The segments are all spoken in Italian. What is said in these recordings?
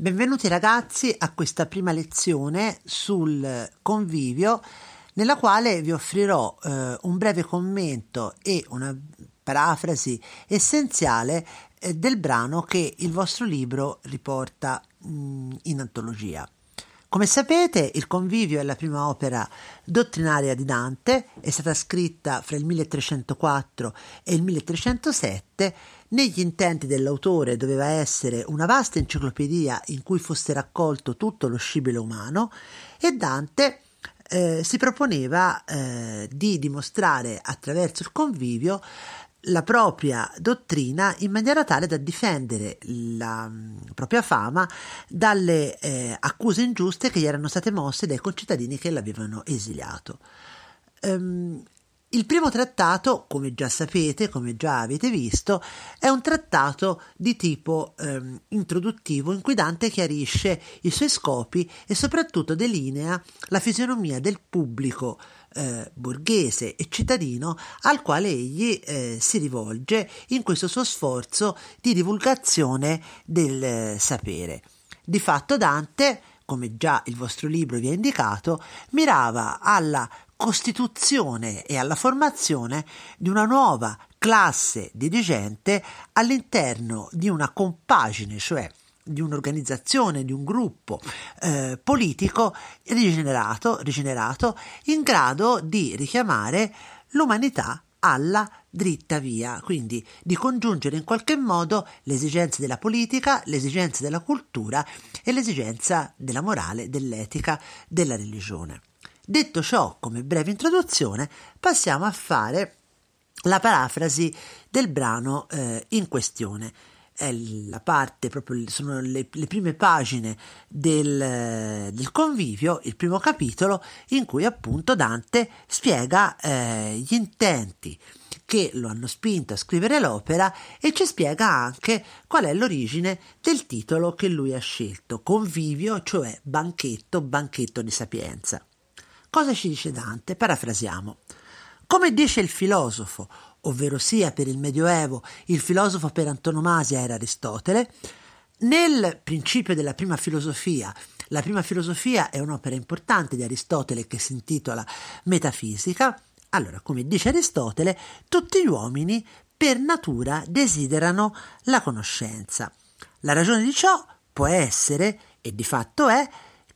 Benvenuti ragazzi a questa prima lezione sul convivio nella quale vi offrirò eh, un breve commento e una parafrasi essenziale eh, del brano che il vostro libro riporta mh, mm, in antologia. Come sapete, Il Convivio è la prima opera dottrinaria di Dante, è stata scritta fra il 1304 e il 1307. Negli intenti dell'autore doveva essere una vasta enciclopedia in cui fosse raccolto tutto lo scibile umano e Dante eh, si proponeva eh, di dimostrare attraverso il convivio la propria dottrina in maniera tale da difendere la mm, propria fama dalle eh, accuse ingiuste che gli erano state mosse dai concittadini che l'avevano esiliato. Um, il primo trattato, come già sapete, come già avete visto, è un trattato di tipo ehm, introduttivo in cui Dante chiarisce i suoi scopi e soprattutto delinea la fisionomia del pubblico eh, borghese e cittadino al quale egli eh, si rivolge in questo suo sforzo di divulgazione del eh, sapere. Di fatto Dante come già il vostro libro vi ha indicato, mirava alla costituzione e alla formazione di una nuova classe dirigente all'interno di una compagine, cioè di un'organizzazione, di un gruppo eh, politico rigenerato, rigenerato, in grado di richiamare l'umanità alla dritta via, quindi di congiungere in qualche modo le esigenze della politica, le esigenze della cultura e l'esigenza della morale, dell'etica, della religione. Detto ciò, come breve introduzione, passiamo a fare la parafrasi del brano eh, in questione. È la parte, proprio sono le, le prime pagine del, del, convivio, il primo capitolo, in cui appunto Dante spiega eh, gli intenti che lo hanno spinto a scrivere l'opera e ci spiega anche qual è l'origine del titolo che lui ha scelto, convivio, cioè banchetto, banchetto di sapienza. Cosa ci dice Dante? Parafrasiamo. Come dice il filosofo, ovvero sia per il Medioevo il filosofo per antonomasia era Aristotele, nel principio della prima filosofia, la prima filosofia è un'opera importante di Aristotele che si intitola Metafisica, allora, come dice Aristotele, tutti gli uomini per natura desiderano la conoscenza. La ragione di ciò può essere, e di fatto è,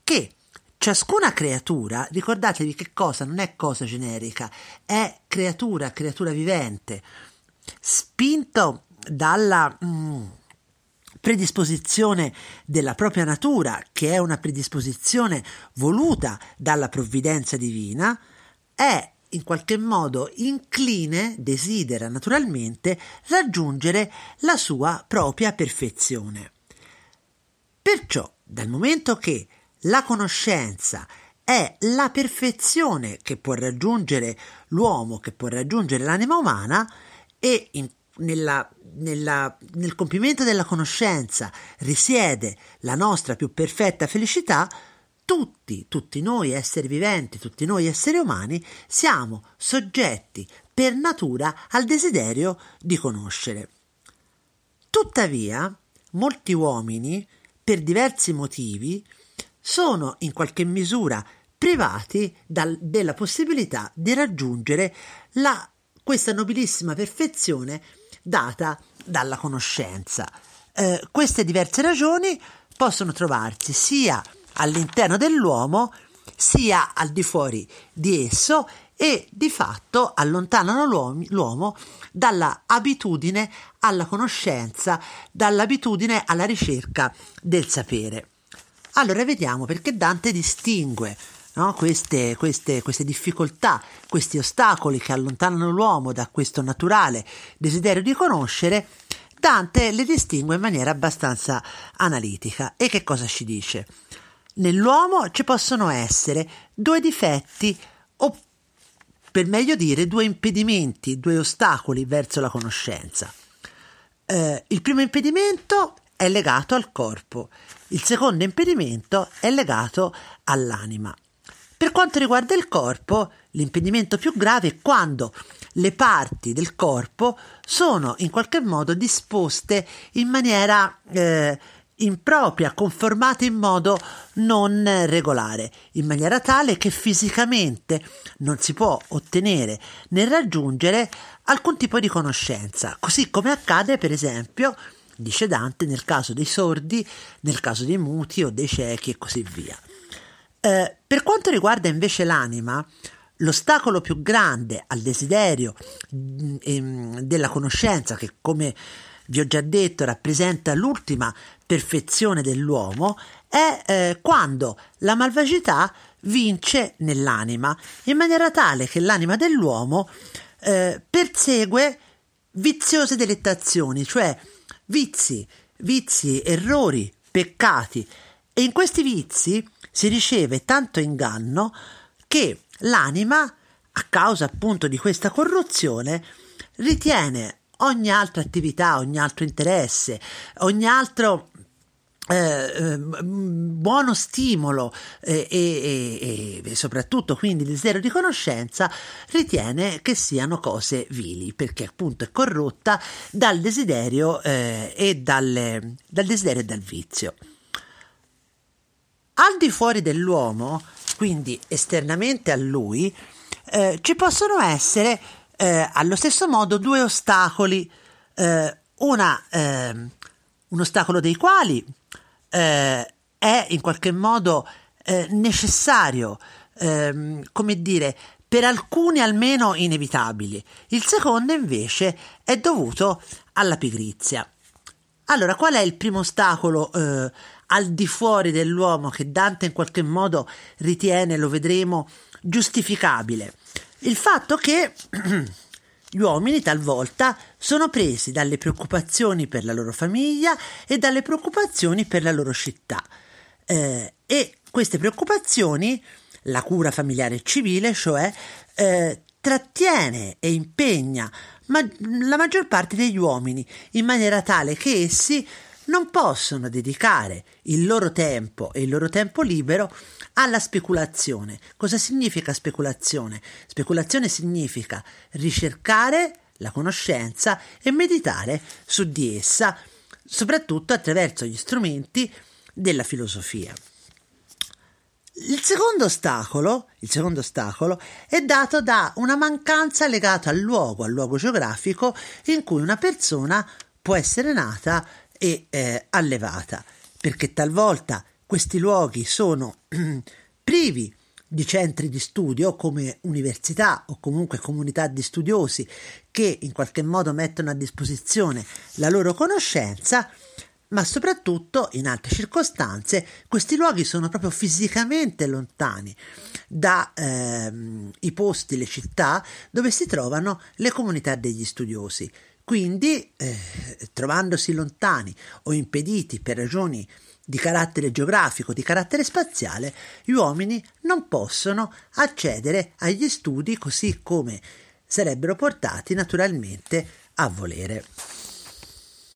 che Ciascuna creatura, ricordatevi che cosa non è cosa generica, è creatura, creatura vivente, spinto dalla mm, predisposizione della propria natura, che è una predisposizione voluta dalla provvidenza divina, è in qualche modo incline, desidera naturalmente raggiungere la sua propria perfezione. Perciò, dal momento che la conoscenza è la perfezione che può raggiungere l'uomo, che può raggiungere l'anima umana e in, nella, nella, nel compimento della conoscenza risiede la nostra più perfetta felicità, tutti, tutti noi esseri viventi, tutti noi esseri umani, siamo soggetti per natura al desiderio di conoscere. Tuttavia, molti uomini, per diversi motivi, sono in qualche misura privati dal, della possibilità di raggiungere la, questa nobilissima perfezione data dalla conoscenza. Eh, queste diverse ragioni possono trovarsi sia all'interno dell'uomo sia al di fuori di esso e di fatto allontanano l'uomo, l'uomo dalla abitudine alla conoscenza, dall'abitudine alla ricerca del sapere. Allora vediamo perché Dante distingue no, queste, queste, queste difficoltà, questi ostacoli che allontanano l'uomo da questo naturale desiderio di conoscere. Dante le distingue in maniera abbastanza analitica. E che cosa ci dice? Nell'uomo ci possono essere due difetti o per meglio dire due impedimenti, due ostacoli verso la conoscenza. Eh, il primo impedimento è legato al corpo, il secondo impedimento è legato all'anima. Per quanto riguarda il corpo, l'impedimento più grave è quando le parti del corpo sono in qualche modo disposte in maniera eh, impropria, conformate in modo non regolare, in maniera tale che fisicamente non si può ottenere né raggiungere alcun tipo di conoscenza, così come accade per esempio, dice Dante, nel caso dei sordi, nel caso dei muti o dei ciechi e così via. Eh, per quanto riguarda invece l'anima, l'ostacolo più grande al desiderio mm, della conoscenza, che come vi ho già detto rappresenta l'ultima perfezione dell'uomo, è eh, quando la malvagità vince nell'anima, in maniera tale che l'anima dell'uomo eh, persegue viziose delettazioni, cioè vizi, vizi, errori, peccati, e in questi vizi si riceve tanto inganno che l'anima, a causa appunto di questa corruzione, ritiene ogni altra attività, ogni altro interesse, ogni altro eh, ehm, buono stimolo eh, e, e, soprattutto quindi desiderio di conoscenza ritiene che siano cose vili perché appunto è corrotta dal desiderio eh, e dal, dal desiderio e dal vizio. Al di fuori dell'uomo, quindi esternamente a lui, eh, ci possono essere eh, allo stesso modo due ostacoli, eh, una, eh, un ostacolo dei quali eh, è in qualche modo eh, necessario, ehm, come dire, per alcuni almeno inevitabili. Il secondo invece è dovuto alla pigrizia. Allora, qual è il primo ostacolo eh, al di fuori dell'uomo che Dante in qualche modo ritiene, lo vedremo, giustificabile? Il fatto che gli uomini talvolta sono presi dalle preoccupazioni per la loro famiglia e dalle preoccupazioni per la loro città. Eh, e queste preoccupazioni, la cura familiare civile, cioè, eh, trattiene e impegna ma- la maggior parte degli uomini in maniera tale che essi non possono dedicare il loro tempo e il loro tempo libero alla speculazione. Cosa significa speculazione? Speculazione significa ricercare la conoscenza e meditare su di essa, soprattutto attraverso gli strumenti della filosofia. Il secondo ostacolo, il secondo ostacolo è dato da una mancanza legata al luogo, al luogo geografico in cui una persona può essere nata e eh, allevata, perché talvolta questi luoghi sono privi di centri di studio come università o comunque comunità di studiosi che in qualche modo mettono a disposizione la loro conoscenza, ma soprattutto in altre circostanze questi luoghi sono proprio fisicamente lontani dai ehm, posti, le città dove si trovano le comunità degli studiosi. Quindi, eh, trovandosi lontani o impediti per ragioni di carattere geografico, di carattere spaziale, gli uomini non possono accedere agli studi così come sarebbero portati naturalmente a volere.